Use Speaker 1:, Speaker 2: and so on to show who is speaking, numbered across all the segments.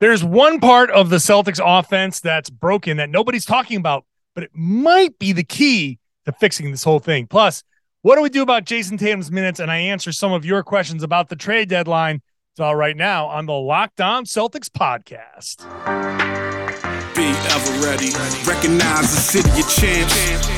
Speaker 1: There's one part of the Celtics offense that's broken that nobody's talking about, but it might be the key to fixing this whole thing. Plus, what do we do about Jayson Tatum's minutes? And I answer some of your questions about the trade deadline. It's all right now on the Locked On Celtics podcast.
Speaker 2: Be ever ready. Recognize the city of champs.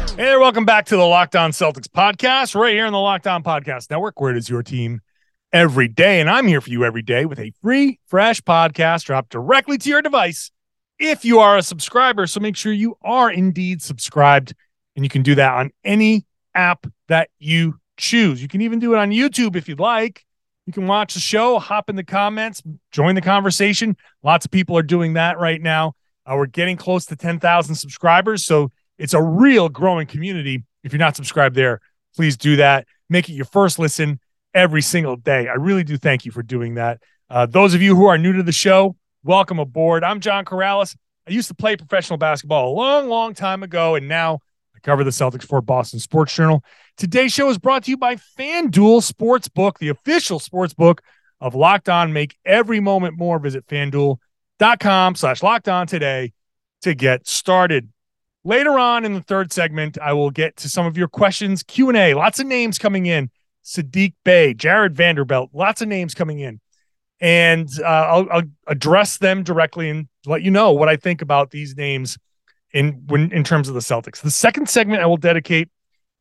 Speaker 1: Hey there, welcome back to the Locked On Celtics podcast, right here on the Locked On Podcast Network, where it is your team every day. And I'm here for you every day with a free, fresh podcast dropped directly to your device if you are a subscriber. So make sure you are indeed subscribed, and you can do that on any app that you choose. You can even do it on YouTube if you'd like. You can watch the show, hop in the comments, join the conversation. Lots of people are doing that right now. Uh, we're getting close to 10,000 subscribers. So it's a real growing community. If you're not subscribed there, please do that. Make it your first listen every single day. I really do thank you for doing that. Uh, those of you who are new to the show, welcome aboard. I'm John Karalis. I used to play professional basketball a long, long time ago, and now I cover the Celtics for Boston Sports Journal. Today's show is brought to you by FanDuel Sportsbook, the official sports book of Locked On. Make every moment more. Visit fanduel.com slash locked on today to get started. Later on in the third segment, I will get to some of your questions, Q&A, lots of names coming in. Saddiq Bey, Jarred Vanderbilt, lots of names coming in. And uh, I'll, I'll, address them directly and let you know what I think about these names in when in terms of the Celtics. The second segment I will dedicate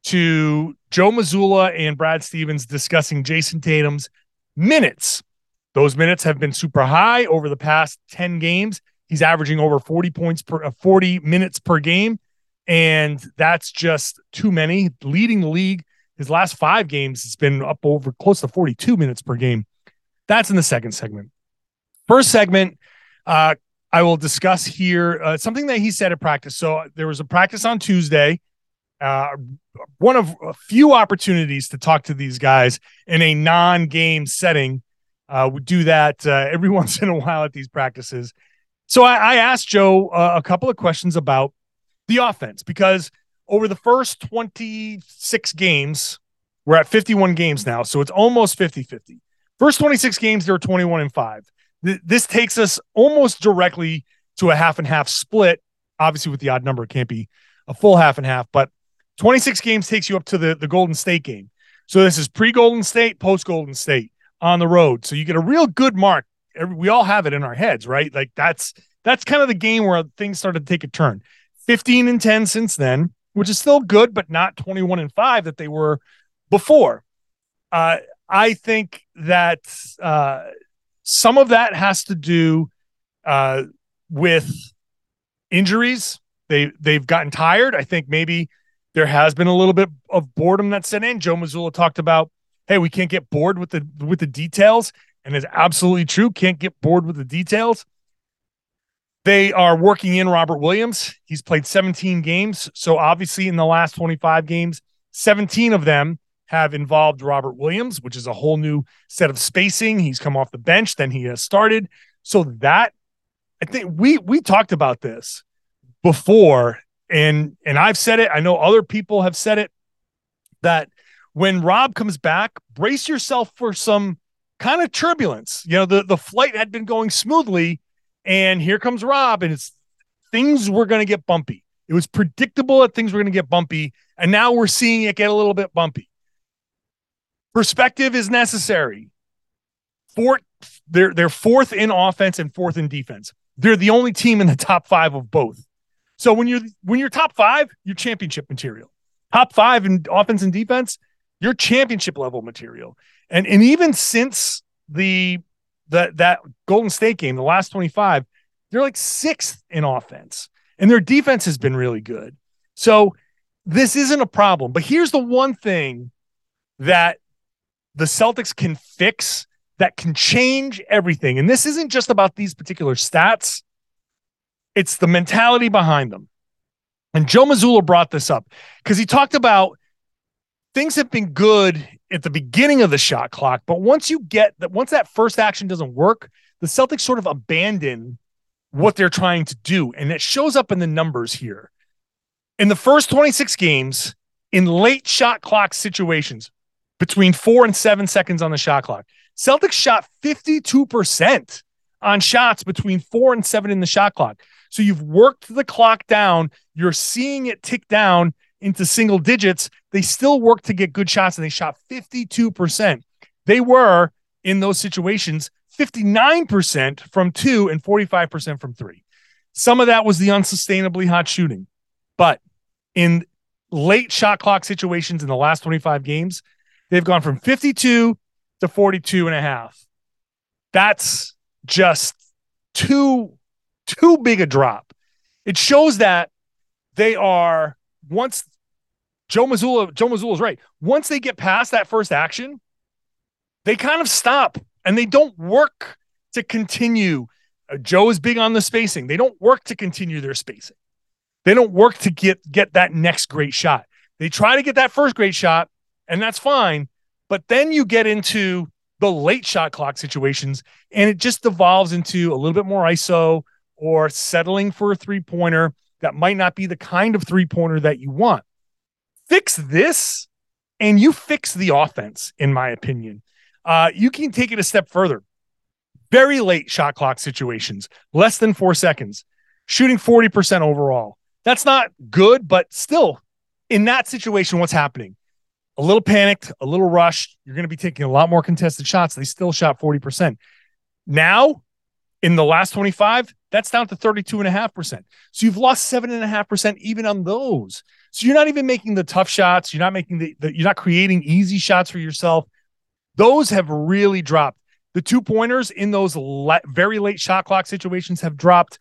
Speaker 1: to Joe Mazzulla and Brad Stevens discussing Jayson Tatum's minutes. Those minutes have been super high over the past 10 games. He's averaging over 40 points per uh, 40 minutes per game. And that's just too many. Leading the league, his last five games, it's been up over close to 42 minutes per game. That's in the second segment. First segment, uh, I will discuss here uh, something that he said at practice. So there was a practice on Tuesday. Uh, one of a few opportunities to talk to these guys in a non-game setting. Uh, we do that uh, every once in a while at these practices. So I, I asked Joe uh, a couple of questions about the offense because over the first 26 games, we're at 51 games now. So it's almost 50 50. First 26 games, they were 21 and 5. Th- this takes us almost directly to a half and half split. Obviously, with the odd number, it can't be a full half and half, but 26 games takes you up to the, the Golden State game. So this is pre Golden State, post Golden State on the road. So you get a real good mark we all have it in our heads, right? Like that's that's kind of the game where things started to take a turn. 15 and 10 since then, which is still good, but not 21 and 5 that they were before. Uh, I think that uh, some of that has to do uh, with injuries. They they've gotten tired. I think maybe there has been a little bit of boredom that set in. Joe Mazzulla talked about, hey, we can't get bored with the with the details and is absolutely true. Can't get bored with the details. They are working in Robert Williams. He's played 17 games. So obviously, in the last 25 games, 17 of them have involved Robert Williams, which is a whole new set of spacing. He's come off the bench, then he has started. So that I think we we talked about this before, and and I've said it. I know other people have said it that when Rob comes back, brace yourself for some kind of turbulence. You know, the, the flight had been going smoothly, and here comes Rob, and it's things were going to get bumpy. It was predictable that things were going to get bumpy, and now we're seeing it get a little bit bumpy. Perspective is necessary. Fourth, they're they're fourth in offense and fourth in defense. They're the only team in the top five of both. So when you're when you're top five, you're championship material. Top five in offense and defense, you're championship level material. And and even since the that that Golden State game, the last 25, they're like sixth in offense. And their defense has been really good. So this isn't a problem. But here's the one thing that the Celtics can fix that can change everything. And this isn't just about these particular stats, it's the mentality behind them. And Joe Mazzulla brought this up because he talked about things have been good at the beginning of the shot clock, but once you get that, once that first action doesn't work, the Celtics sort of abandon what they're trying to do. And it shows up in the numbers here. In the first 26 games, in late shot clock situations, between four and seven seconds on the shot clock, Celtics shot 52% on shots between four and seven in the shot clock. So you've worked the clock down, you're seeing it tick down into single digits. They still work to get good shots and they shot 52%. They were in those situations 59% from two and 45% from three. Some of that was the unsustainably hot shooting. But in late shot clock situations in the last 25 games, they've gone from 52 to 42 and a half. That's just too too big a drop. It shows that they are once Joe Mazzulla, Joe is right. Once they get past that first action, they kind of stop and they don't work to continue. Uh, Joe is big on the spacing. They don't work to continue their spacing. They don't work to get get that next great shot. They try to get that first great shot, and that's fine. But then you get into the late shot clock situations, and it just devolves into a little bit more ISO or settling for a three pointer that might not be the kind of three pointer that you want. Fix this, and you fix the offense, in my opinion. Uh, you can take it a step further. Very late shot clock situations, less than four seconds, shooting 40% overall. That's not good, but still, in that situation, what's happening? A little panicked, a little rushed. You're going to be taking a lot more contested shots. They still shot 40%. Now, in the last 25, that's down to 32.5%. So you've lost 7.5% even on those. So you're not even making the tough shots. You're not making the, the you're not creating easy shots for yourself. Those have really dropped. The two pointers in those le- very late shot clock situations have dropped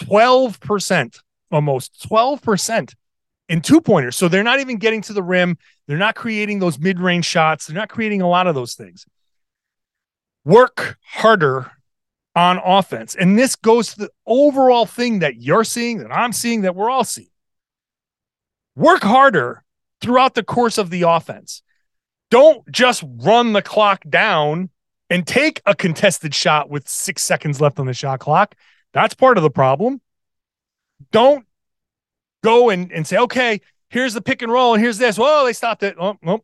Speaker 1: 12%, almost 12% in two pointers. So they're not even getting to the rim. They're not creating those mid range shots. They're not creating a lot of those things. Work harder on offense. And this goes to the overall thing that you're seeing, that I'm seeing, that we're all seeing. Work harder throughout the course of the offense. Don't just run the clock down and take a contested shot with six seconds left on the shot clock. That's part of the problem. Don't go and, and say, okay, here's the pick and roll, and here's this. Well, they stopped it. Oh, oh.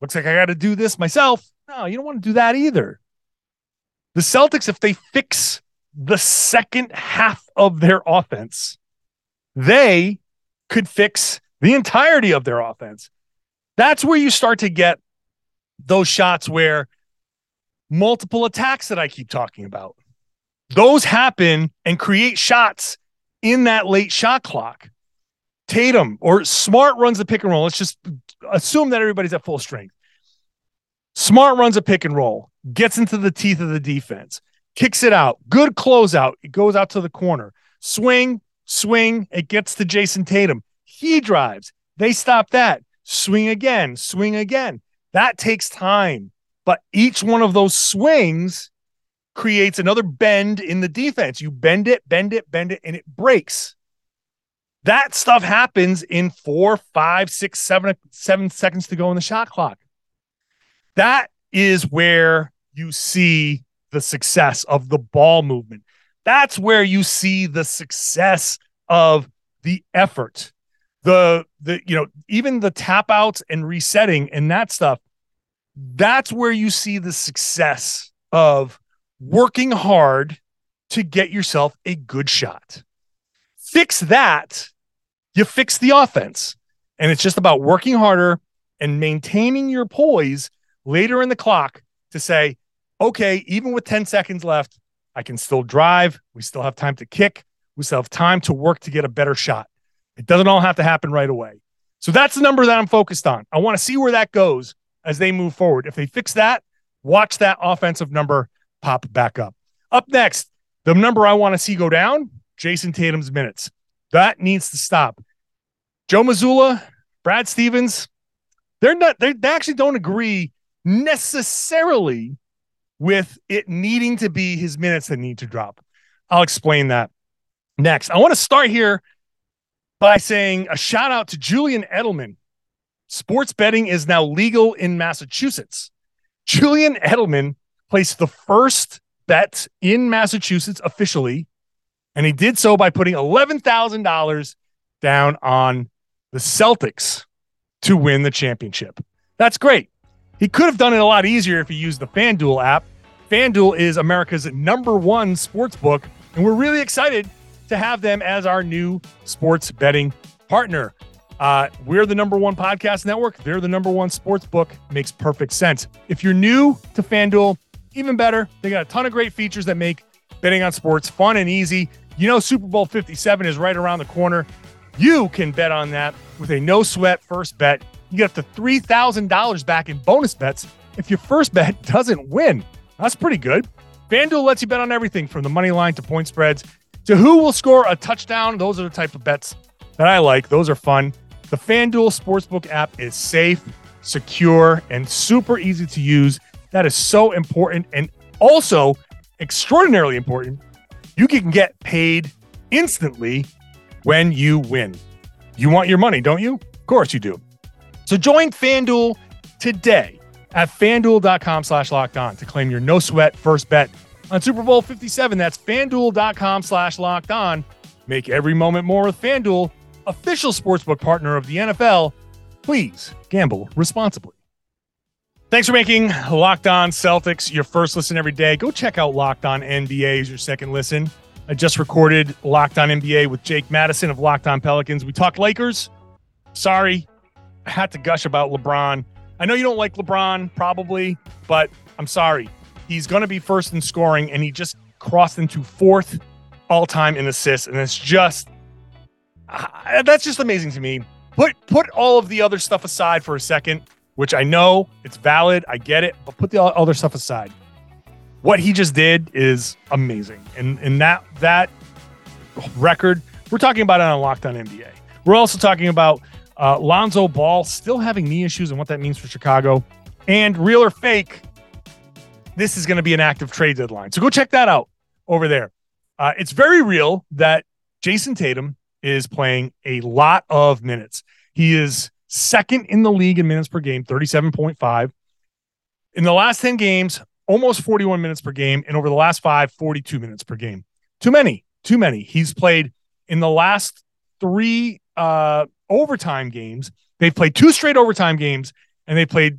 Speaker 1: Looks like I got to do this myself. No, you don't want to do that either. The Celtics, if they fix the second half of their offense, they could fix the entirety of their offense. That's where you start to get those shots where multiple attacks that I keep talking about, those happen and create shots in that late shot clock. Tatum or Smart runs the pick and roll. Let's just assume that everybody's at full strength. Smart runs a pick and roll, gets into the teeth of the defense, kicks it out. Good closeout. It goes out to the corner. Swing, swing. It gets to Jayson Tatum. He drives. They stop that. Swing again, swing again. That takes time. But each one of those swings creates another bend in the defense. You bend it, bend it, bend it, and it breaks. That stuff happens in four, five, six, seven, seven seconds to go in the shot clock. That is where you see the success of the ball movement. That's where you see the success of the effort. The the you know, even the tap outs and resetting and that stuff. That's where you see the success of working hard to get yourself a good shot. Fix that, you fix the offense. And it's just about working harder and maintaining your poise later in the clock to say, okay, even with 10 seconds left, I can still drive. We still have time to kick. We still have time to work to get a better shot. It doesn't all have to happen right away. So that's the number that I'm focused on. I want to see where that goes as they move forward. If they fix that, watch that offensive number pop back up. Up next, the number I want to see go down Jayson Tatum's minutes. That needs to stop. Joe Mazzulla, Brad Stevens, they're not, they actually don't agree necessarily with it needing to be his minutes that need to drop. I'll explain that next. I want to start here by saying a shout out to Julian Edelman. Sports betting is now legal in Massachusetts. Julian Edelman placed the first bet in Massachusetts officially, and he did so by putting $11,000 down on the Celtics to win the championship. That's great. He could have done it a lot easier if he used the FanDuel app. FanDuel is America's number one sports book, and we're really excited to have them as our new sports betting partner. Uh, we're the number one podcast network. They're the number one sports book. Makes perfect sense. If you're new to FanDuel, even better. They got a ton of great features that make betting on sports fun and easy. You know, Super Bowl 57 is right around the corner. You can bet on that with a no sweat first bet. You get up to $3,000 back in bonus bets if your first bet doesn't win. That's pretty good. FanDuel lets you bet on everything from the money line to point spreads to who will score a touchdown. Those are the type of bets that I like. Those are fun. The FanDuel Sportsbook app is safe, secure, and super easy to use. That is so important and also extraordinarily important. You can get paid instantly when you win. You want your money, don't you? Of course you do. So join FanDuel today at fanduel.com slash locked on to claim your no sweat first bet on Super Bowl 57. That's fanduel.com slash locked on. Make every moment more with FanDuel, official sportsbook partner of the NFL. Please gamble responsibly. Thanks for making Locked On Celtics your first listen every day. Go check out Locked On NBA as your second listen. I just recorded Locked On NBA with Jake Madison of Locked On Pelicans. We talked Lakers. Sorry, had to gush about LeBron. I know you don't like LeBron, probably, but I'm sorry. He's going to be first in scoring, and he just crossed into fourth all time in assists. And it's just, uh, that's just amazing to me. Put, put all of the other stuff aside for a second, which I know it's valid. I get it, but put the other stuff aside what he just did is amazing. And and that that record, we're talking about it on Locked On NBA. We're also talking about uh, Lonzo Ball still having knee issues and what that means for Chicago. And real or fake, this is going to be an active trade deadline. So go check that out over there. Uh, it's very real that Jayson Tatum is playing a lot of minutes. He is second in the league in minutes per game, 37.5. In the last 10 games, almost 41 minutes per game, and over the last five, 42 minutes per game. Too many, too many. He's played in the last three uh, overtime games. They've played two straight overtime games, and they played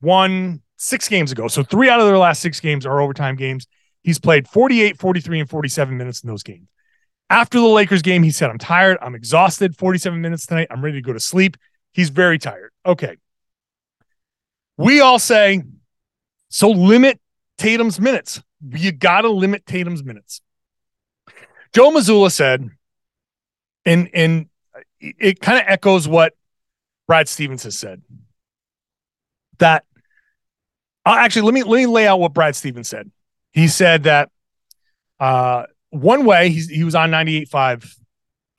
Speaker 1: one six games ago. So three out of their last six games are overtime games. He's played 48, 43, and 47 minutes in those games. After the Lakers game, he said, I'm tired. I'm exhausted. 47 minutes tonight. I'm ready to go to sleep. He's very tired. Okay. We all say so limit Tatum's minutes. You got to limit Tatum's minutes. Joe Mazzulla said, and and it kind of echoes what Brad Stevens has said. That uh, actually, let me let me lay out what Brad Stevens said. He said that uh, one way he was on 98.5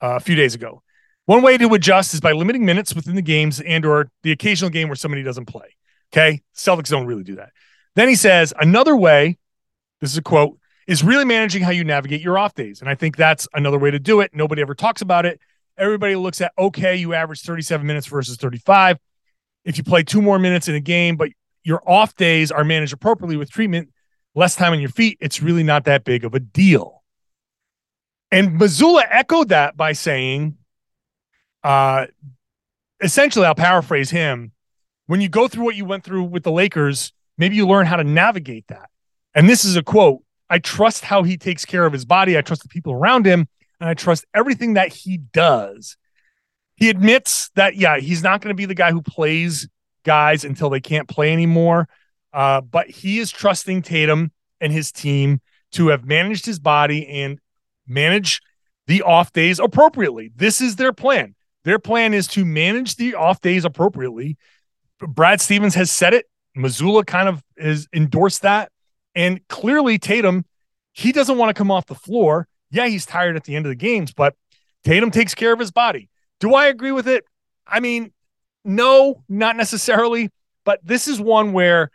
Speaker 1: uh, a few days ago. One way to adjust is by limiting minutes within the games and or the occasional game where somebody doesn't play. Okay, Celtics don't really do that. Then he says, another way, this is a quote, is really managing how you navigate your off days. And I think that's another way to do it. Nobody ever talks about it. Everybody looks at, okay, you average 37 minutes versus 35. If you play two more minutes in a game, but your off days are managed appropriately with treatment, less time on your feet, it's really not that big of a deal. And Mazzulla echoed that by saying, uh, essentially, I'll paraphrase him. When you go through what you went through with the Lakers, maybe you learn how to navigate that. And this is a quote I trust how he takes care of his body. I trust the people around him, and I trust everything that he does. He admits that, yeah, he's not going to be the guy who plays guys until they can't play anymore. Uh, but he is trusting Tatum and his team to have managed his body and manage the off days appropriately. This is their plan. Their plan is to manage the off days appropriately. Brad Stevens has said it Mazzulla kind of has endorsed that. And clearly, Tatum, he doesn't want to come off the floor. Yeah, he's tired at the end of the games, but Tatum takes care of his body. Do I agree with it? I mean, no, not necessarily. But this is one where,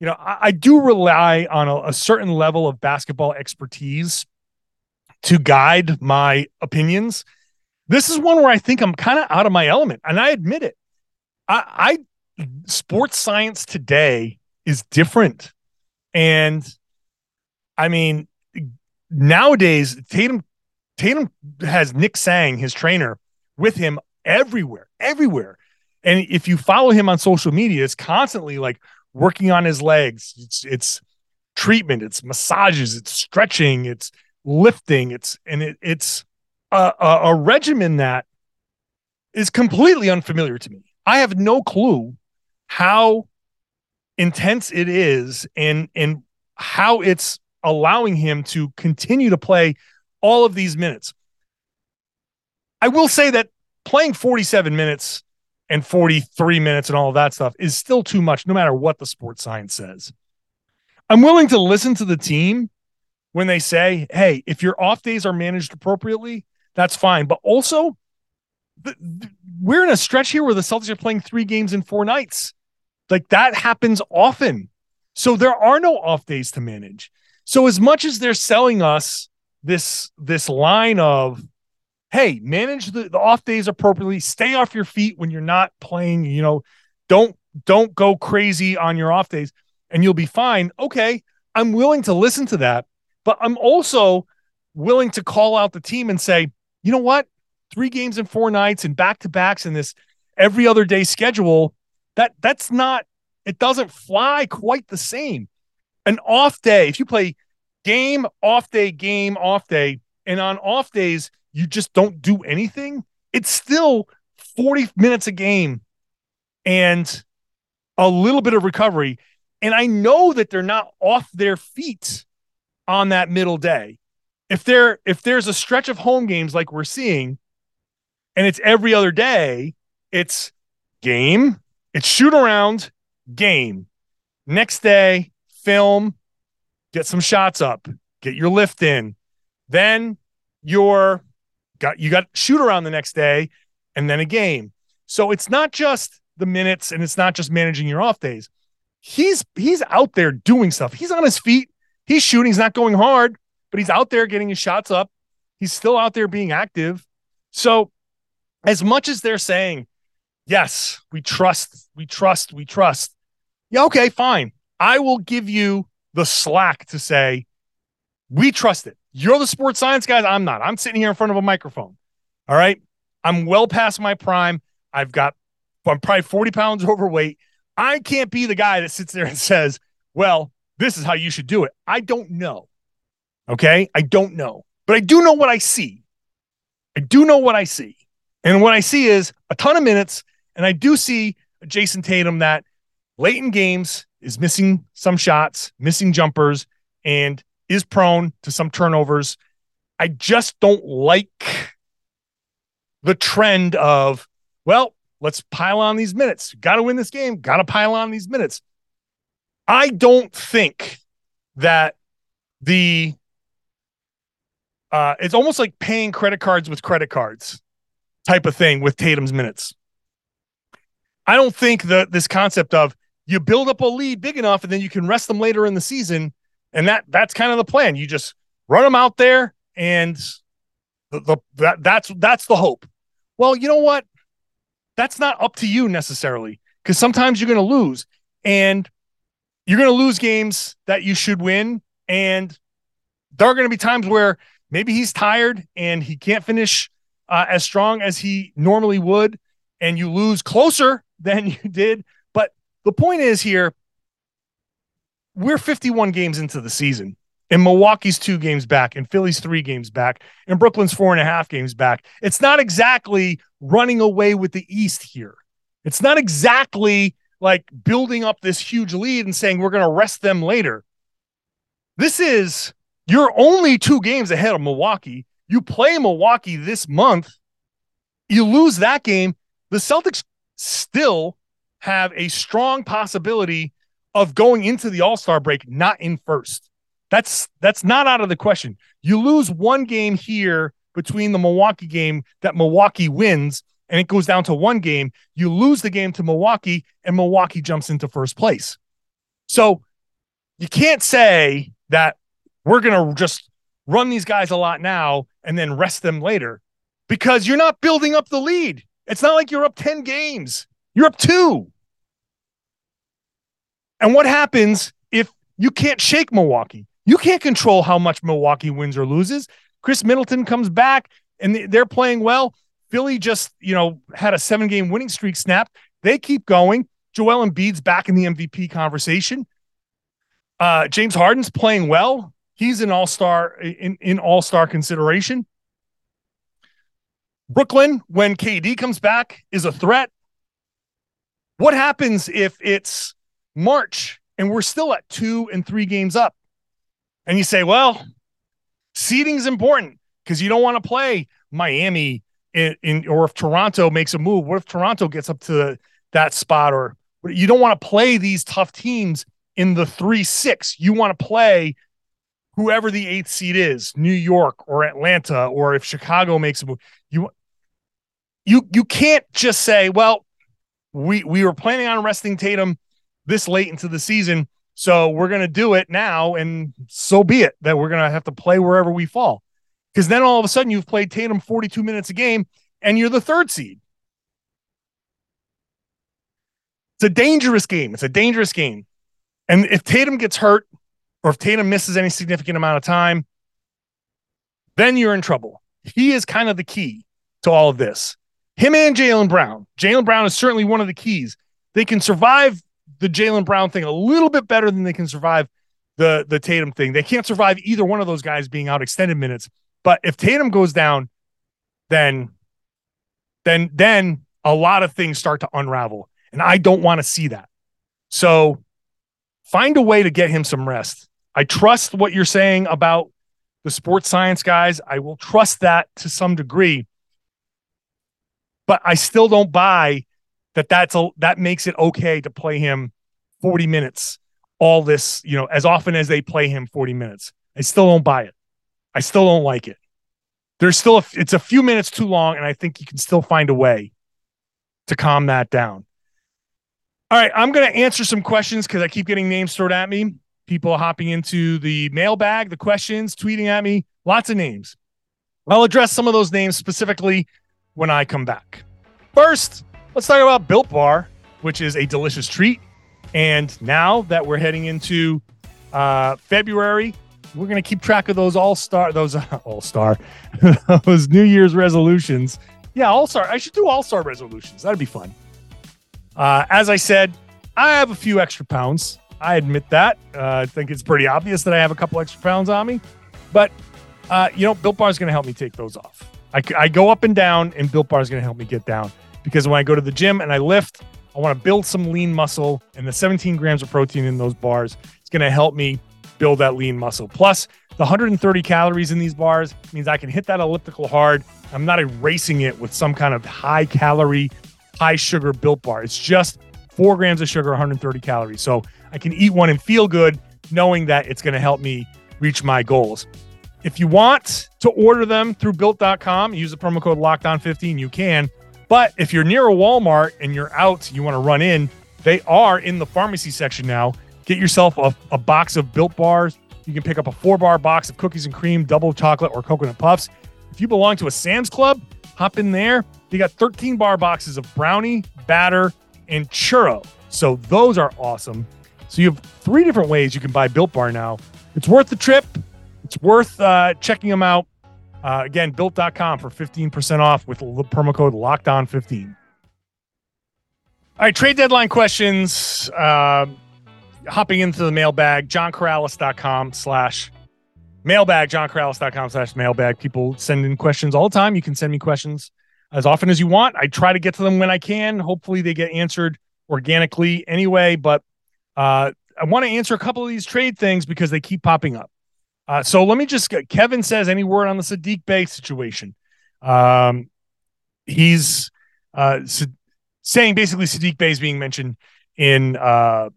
Speaker 1: you know, I, I do rely on a, a certain level of basketball expertise to guide my opinions. This is one where I think I'm kind of out of my element, and I admit it. I, I sports science today is different, and I mean, nowadays Tatum Tatum has Nick Sang, his trainer, with him everywhere, everywhere. And if you follow him on social media, it's constantly like working on his legs. It's it's treatment, it's massages, it's stretching, it's lifting, it's and it, it's a, a, a regimen that is completely unfamiliar to me. I have no clue how intense it is and and how it's allowing him to continue to play all of these minutes. I will say that playing 47 minutes and 43 minutes and all of that stuff is still too much, no matter what the sports science says. I'm willing to listen to the team when they say, hey, if your off days are managed appropriately, that's fine. But also, the, the, we're in a stretch here where the Celtics are playing three games in four nights. Like that happens often. So there are no off days to manage. So as much as they're selling us this this line of hey, manage the, the off days appropriately. Stay off your feet when you're not playing. You know, don't don't go crazy on your off days, and you'll be fine. Okay, I'm willing to listen to that, but I'm also willing to call out the team and say, you know what, three games in four nights and back to backs in this every other day schedule. That that's not. It doesn't fly quite the same. An off day, if you play game, off day, game, off day, and on off days you just don't do anything, it's still 40 minutes a game and a little bit of recovery. And I know that they're not off their feet on that middle day. If there if there's a stretch of home games like we're seeing, and it's every other day, it's game, it's shoot around, game. Next day, film, get some shots up, get your lift in. Then your got you got shoot around the next day and then a game. So it's not just the minutes and it's not just managing your off days. He's he's out there doing stuff. He's on his feet. He's shooting. He's not going hard, but he's out there getting his shots up. He's still out there being active. So as much as they're saying, yes, we trust, we trust, we trust. Yeah, okay, fine. I will give you the slack to say, we trust it. You're the sports science guys. I'm not. I'm sitting here in front of a microphone. All right. I'm well past my prime. I've got, I'm probably 40 pounds overweight. I can't be the guy that sits there and says, well, this is how you should do it. I don't know. Okay. I don't know, but I do know what I see. I do know what I see. And what I see is a ton of minutes. And I do see Jayson Tatum that late in games is missing some shots, missing jumpers, and is prone to some turnovers. I just don't like the trend of, well, let's pile on these minutes. Got to win this game. Got to pile on these minutes. I don't think that the uh, it's almost like paying credit cards with credit cards type of thing with Tatum's minutes. I don't think that this concept of you build up a lead big enough and then you can rest them later in the season and that that's kind of the plan. You just run them out there, and the, the that that's that's the hope. Well, you know what? That's not up to you necessarily because sometimes you're going to lose, and you're going to lose games that you should win, and there are going to be times where maybe he's tired and he can't finish uh, as strong as he normally would, and you lose closer than you did. The point is here we're 51 games into the season, and Milwaukee's two games back, and Philly's three games back, and Brooklyn's four and a half games back. It's not exactly running away with the East here. It's not exactly like building up this huge lead and saying we're going to rest them later. This is you're only two games ahead of Milwaukee. You play Milwaukee this month, you lose that game. The Celtics still have a strong possibility of going into the All Star break not in first. That's that's not out of the question. You lose one game here between the Milwaukee game that Milwaukee wins, and it goes down to one game. You lose the game to Milwaukee, and Milwaukee jumps into first place. So you can't say that we're going to just run these guys a lot now and then rest them later because you're not building up the lead. It's not like you're up 10 games, you're up two. And what happens if you can't shake Milwaukee? You can't control how much Milwaukee wins or loses. Khris Middleton comes back and they're playing well. Philly just, you know, had a seven game winning streak snapped. They keep going. Joel Embiid's back in the MVP conversation. Uh, James Harden's playing well. He's an all-star in, in all-star consideration. Brooklyn, when KD comes back, is a threat. What happens if it's March and we're still at two and three games up? And you say, well, seeding is important because you don't want to play Miami in, in, or if Toronto makes a move. What if Toronto gets up to that spot or you don't want to play these tough teams in the three six. You want to play whoever the eighth seed is, New York or Atlanta, or if Chicago makes a move. You you you can't just say, well, we we were planning on resting Tatum this late into the season, so we're gonna do it now, and so be it that we're gonna have to play wherever we fall. Because then all of a sudden you've played Tatum 42 minutes a game and you're the third seed. It's a dangerous game. It's a dangerous game. And if Tatum gets hurt or if Tatum misses any significant amount of time, then you're in trouble. He is kind of the key to all of this. Him and Jaylen Brown. Jaylen Brown is certainly one of the keys. They can survive the Jaylen Brown thing a little bit better than they can survive the the Tatum thing. They can't survive either one of those guys being out extended minutes. But if Tatum goes down, then then then a lot of things start to unravel. And I don't want to see that. So find a way to get him some rest. I trust what you're saying about the sports science guys. I will trust that to some degree. But I still don't buy that that's a, that makes it okay to play him 40 minutes all this, you know, as often as they play him 40 minutes. I still don't buy it. I still don't like it. There's still a, it's a few minutes too long and I think you can still find a way to calm that down. All right, I'm going to answer some questions because I keep getting names thrown at me. People hopping into the mailbag, the questions, tweeting at me, lots of names. I'll address some of those names specifically when I come back. First, let's talk about Built Bar, which is a delicious treat. And now that we're heading into uh, February, we're going to keep track of those all star, those uh, all star, those New Year's resolutions. Yeah, all star. I should do all star resolutions. That'd be fun. Uh, as I said, I have a few extra pounds. I admit that. Uh, I think it's pretty obvious that I have a couple extra pounds on me. But, uh, you know, Built Bar is going to help me take those off. I, I go up and down, and Built Bar is going to help me get down because when I go to the gym and I lift, I want to build some lean muscle, and the 17 grams of protein in those bars is going to help me build that lean muscle. Plus, the 130 calories in these bars means I can hit that elliptical hard. I'm not erasing it with some kind of high calorie high sugar built bar. It's just four grams of sugar, 130 calories. So I can eat one and feel good knowing that it's going to help me reach my goals. If you want to order them through built.com, use the promo code lockdown15, you can. But if you're near a Walmart and you're out, you want to run in, they are in the pharmacy section now. Get yourself a, a box of built bars. You can pick up a four bar box of cookies and cream, double chocolate, or coconut puffs. If you belong to a Sam's Club, hop in there. They got 13 bar boxes of brownie, batter, and churro. So those are awesome. So you have three different ways you can buy Built Bar now. It's worth the trip. It's worth uh, checking them out. Uh, again, built.com for 15% off with the promo code lockdown15. All right, trade deadline questions. Uh, hopping into the mailbag, johnkaralis.com slash mailbag, johnkaralis.com slash mailbag. People send in questions all the time. You can send me questions as often as you want. I try to get to them when I can. Hopefully, they get answered organically anyway. But uh, I want to answer a couple of these trade things because they keep popping up. Uh, so let me just get Kevin says any word on the Saddiq Bey situation. Um, he's uh, saying basically Saddiq Bey is being mentioned in uh,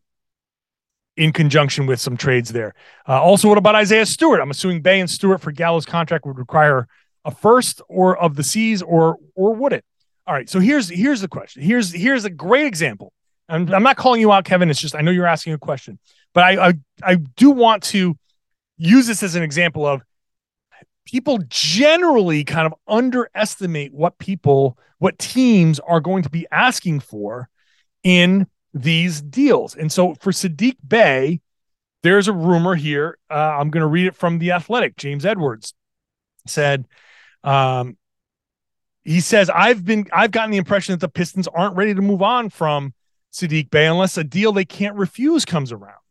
Speaker 1: in conjunction with some trades there. Uh, also, what about Isaiah Stewart? I'm assuming Bey and Stewart for Gallo's contract would require a first or of the seas or or would it? All right, so here's here's the question. Here's here's a great example. I'm, I'm not calling you out, Kevin. It's just I know you're asking a question, but I, I I do want to use this as an example of people generally kind of underestimate what people, what teams are going to be asking for in these deals. And so for Saddiq Bey, there's a rumor here. Uh, I'm going to read it from The Athletic. James Edwards said, um, he says, I've been, I've gotten the impression that the Pistons aren't ready to move on from Saddiq Bey unless a deal they can't refuse comes around.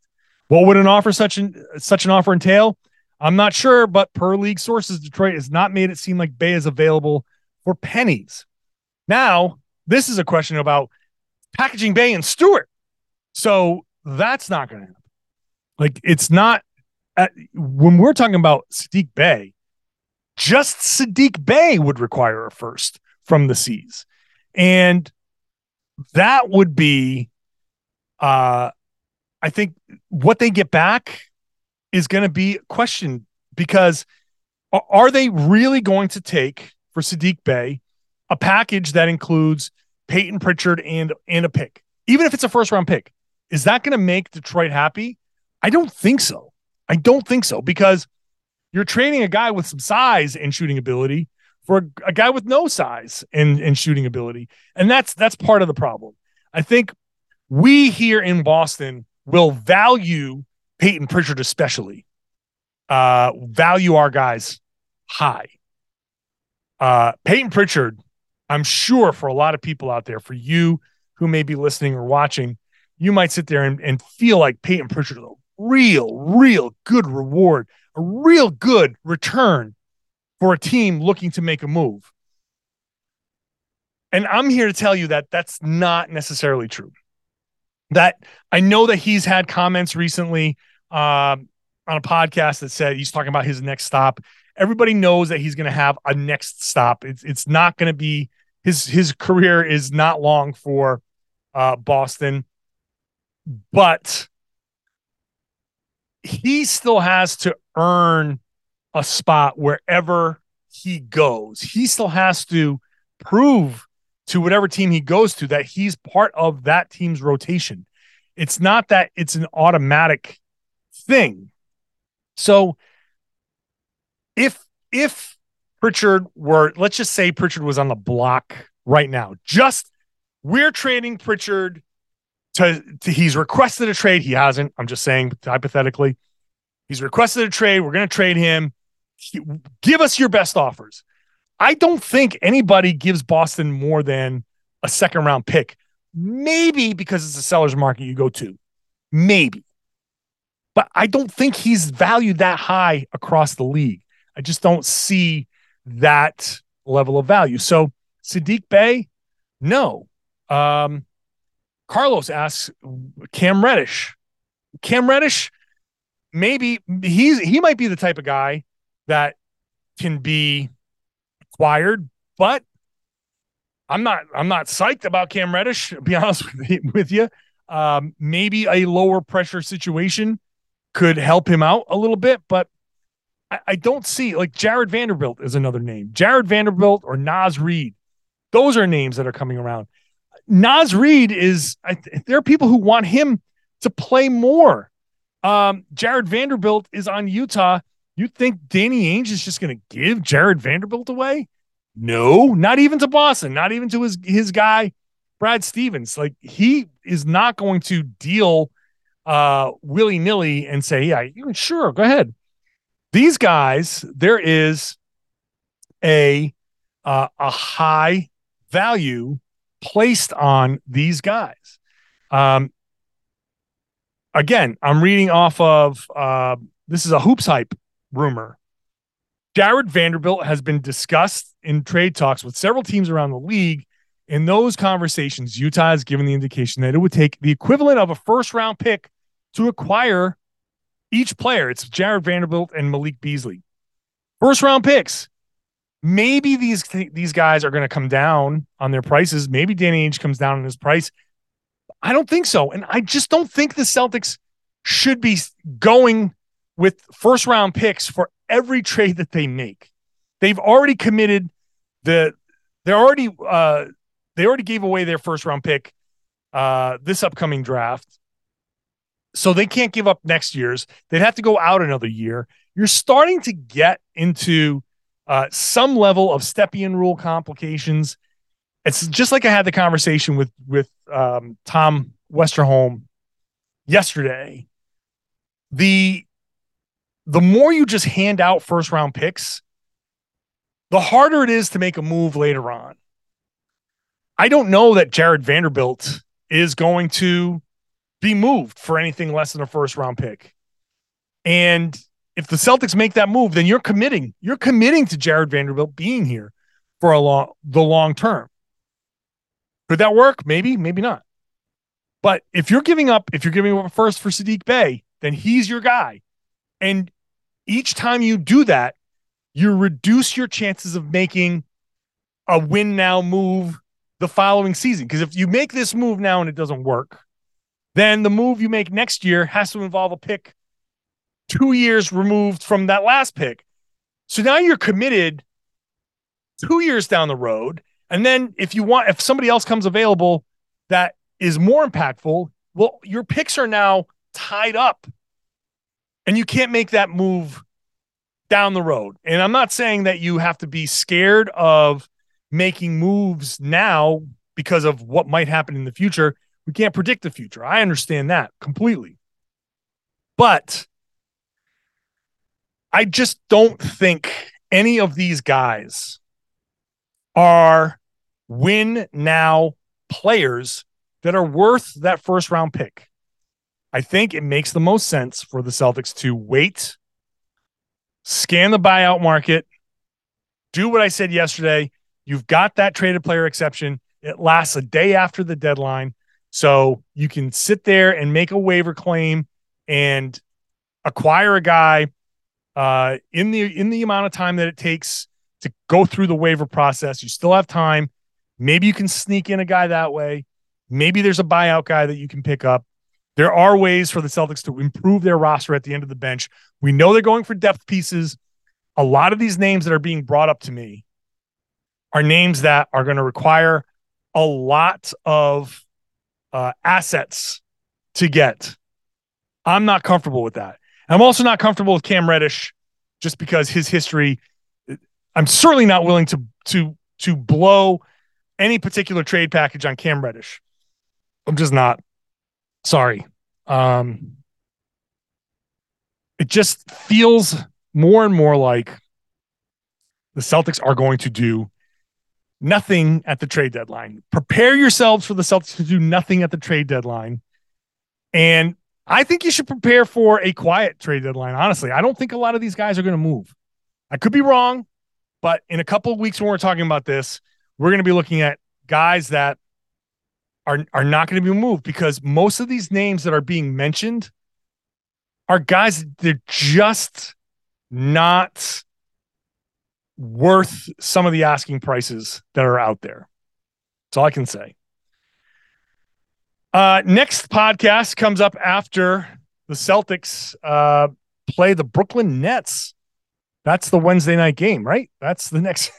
Speaker 1: What would an offer such an such an offer entail? I'm not sure, but per league sources, Detroit has not made it seem like Bey is available for pennies. Now, this is a question about packaging Bey and Stewart. So that's not going to happen. Like, it's not at, when we're talking about Saddiq Bey, just Saddiq Bey would require a first from the Seas. And that would be, uh, I think, what they get back is going to be questioned because are they really going to take for Saddiq Bey a package that includes Payton Pritchard and and a pick, even if it's a first round pick? Is that going to make Detroit happy? I don't think so. I don't think so because you're trading a guy with some size and shooting ability for a, a guy with no size and, and shooting ability, and that's that's part of the problem. I think we here in Boston will value Payton Pritchard especially, uh, value our guys high. Uh, Payton Pritchard, I'm sure for a lot of people out there, for you who may be listening or watching, you might sit there and, and feel like Payton Pritchard is a real, real good reward, a real good return for a team looking to make a move. And I'm here to tell you that that's not necessarily true that I know that he's had comments recently um, on a podcast that said he's talking about his next stop. Everybody knows that he's going to have a next stop. It's it's not going to be his his career is not long for uh, Boston, but he still has to earn a spot wherever he goes. He still has to prove to whatever team he goes to that he's part of that team's rotation. It's not that it's an automatic thing. So if if Pritchard were let's just say Pritchard was on the block right now, just we're trading Pritchard to, to he's requested a trade. He hasn't. I'm just saying hypothetically. He's requested a trade. We're going to trade him. Give us your best offers. I don't think anybody gives Boston more than a second round pick. Maybe because it's a seller's market, you go to. Maybe. But I don't think he's valued that high across the league. I just don't see that level of value. So Saddiq Bey, no. Um, Carlos asks Cam Reddish. Cam Reddish, maybe he's he might be the type of guy that can be acquired, but I'm not I'm not psyched about Cam Reddish. To be honest with, you, um, maybe a lower pressure situation could help him out a little bit, but I, I, don't see like Jarred Vanderbilt is another name. Jarred Vanderbilt or Naz Reid, those are names that are coming around. Naz Reid is I, there are people who want him to play more. Um, Jarred Vanderbilt is on Utah. You think Danny Ainge is just going to give Jarred Vanderbilt away? No, not even to Boston, not even to his his guy Brad Stevens. Like he is not going to deal uh willy nilly and say, yeah, sure go ahead. These guys, there is a uh, a high value placed on these guys. Um, again, I'm reading off of uh, this is a hoops hype rumor. Jarred Vanderbilt has been discussed in trade talks with several teams around the league. In those conversations, Utah has given the indication that it would take the equivalent of a first round pick to acquire each player. It's Jarred Vanderbilt and Malik Beasley. First round picks. Maybe these these guys are going to come down on their prices. Maybe Danny Ainge comes down on his price. I don't think so. And I just don't think the Celtics should be going with first round picks for every trade that they make. They've already committed the they're already uh they already gave away their first round pick uh, this upcoming draft. So they can't give up next year's. They'd have to go out another year. You're starting to get into uh, some level of Stepien rule complications. It's just like I had the conversation with with um, Tom Westerholm yesterday. The the more you just hand out first round picks, the harder it is to make a move later on. I don't know that Jarred Vanderbilt is going to be moved for anything less than a first round pick. And if the Celtics make that move, then you're committing. You're committing to Jarred Vanderbilt being here for a long the long term. Could that work? Maybe, maybe not. But if you're giving up, if you're giving up a first for Saddiq Bey, then he's your guy. And each time you do that, you reduce your chances of making a win now move the following season. Because if you make this move now and it doesn't work, then the move you make next year has to involve a pick two years removed from that last pick. So now you're committed two years down the road. And then if you want, if somebody else comes available that is more impactful, well, your picks are now tied up and you can't make that move down the road. And I'm not saying that you have to be scared of making moves now because of what might happen in the future. We can't predict the future. I understand that completely. But I just don't think any of these guys are win now players that are worth that first round pick. I think it makes the most sense for the Celtics to wait, scan the buyout market, do what I said yesterday. You've got that traded player exception. It lasts a day after the deadline. So you can sit there and make a waiver claim and acquire a guy uh, in the in the amount of time that it takes to go through the waiver process. You still have time. Maybe you can sneak in a guy that way. Maybe there's a buyout guy that you can pick up. There are ways for the Celtics to improve their roster at the end of the bench. We know they're going for depth pieces. A lot of these names that are being brought up to me are names that are going to require a lot of uh, assets to get. I'm not comfortable with that. I'm also not comfortable with Cam Reddish just because his history. I'm certainly not willing to to to blow any particular trade package on Cam Reddish. I'm just not. Sorry. Um, it just feels more and more like the Celtics are going to do nothing at the trade deadline. Prepare yourselves for the Celtics to do nothing at the trade deadline. And I think you should prepare for a quiet trade deadline. Honestly, I don't think a lot of these guys are going to move. I could be wrong, but in a couple of weeks when we're talking about this, we're going to be looking at guys that are are not going to be moved because most of these names that are being mentioned are guys they're just not worth some of the asking prices that are out there. That's all I can say. Uh, next podcast comes up after the Celtics uh, play the Brooklyn Nets. That's the Wednesday night game, right? That's the next.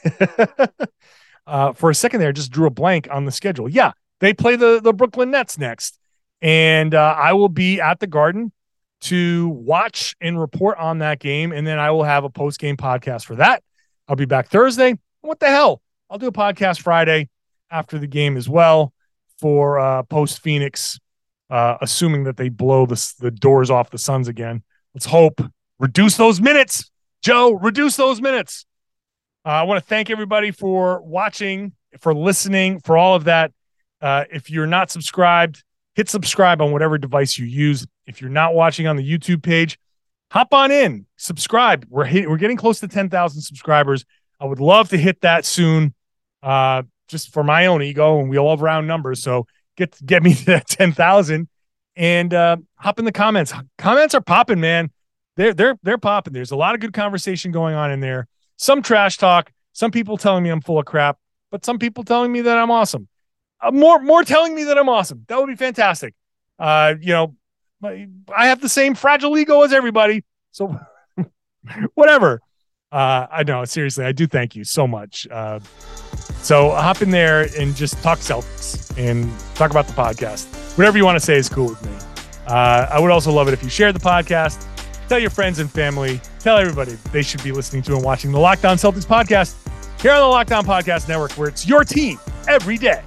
Speaker 1: uh, for a second there, I just drew a blank on the schedule. Yeah, they play the the Brooklyn Nets next, and uh, I will be at the Garden to watch and report on that game, and then I will have a post game podcast for that. I'll be back Thursday. What the hell? I'll do a podcast Friday after the game as well for uh, post Phoenix, uh, assuming that they blow the the doors off the Suns again. Let's hope reduce those minutes, Joe. Reduce those minutes. Uh, I want to thank everybody for watching, for listening, for all of that. Uh, if you're not subscribed, hit subscribe on whatever device you use. If you're not watching on the YouTube page, hop on in, subscribe. We're hit, we're getting close to 10,000 subscribers. I would love to hit that soon, uh, just for my own ego, and we all love round numbers. So get get me to that 10,000 and uh, hop in the comments. Comments are popping, man. They're they're they're popping. There's a lot of good conversation going on in there. Some trash talk. Some people telling me I'm full of crap, but some people telling me that I'm awesome uh, more more telling me that I'm awesome. That would be fantastic. Uh, you know, I have the same fragile ego as everybody, so whatever. Uh, I know, seriously, I do thank you so much. Uh, so hop in there and just talk Celtics and talk about the podcast. Whatever you want to say is cool with me. Uh, I would also love it if you shared the podcast, tell your friends and family, tell everybody they should be listening to and watching the Locked On Celtics podcast here on the Locked On Podcast Network, where it's your team every day.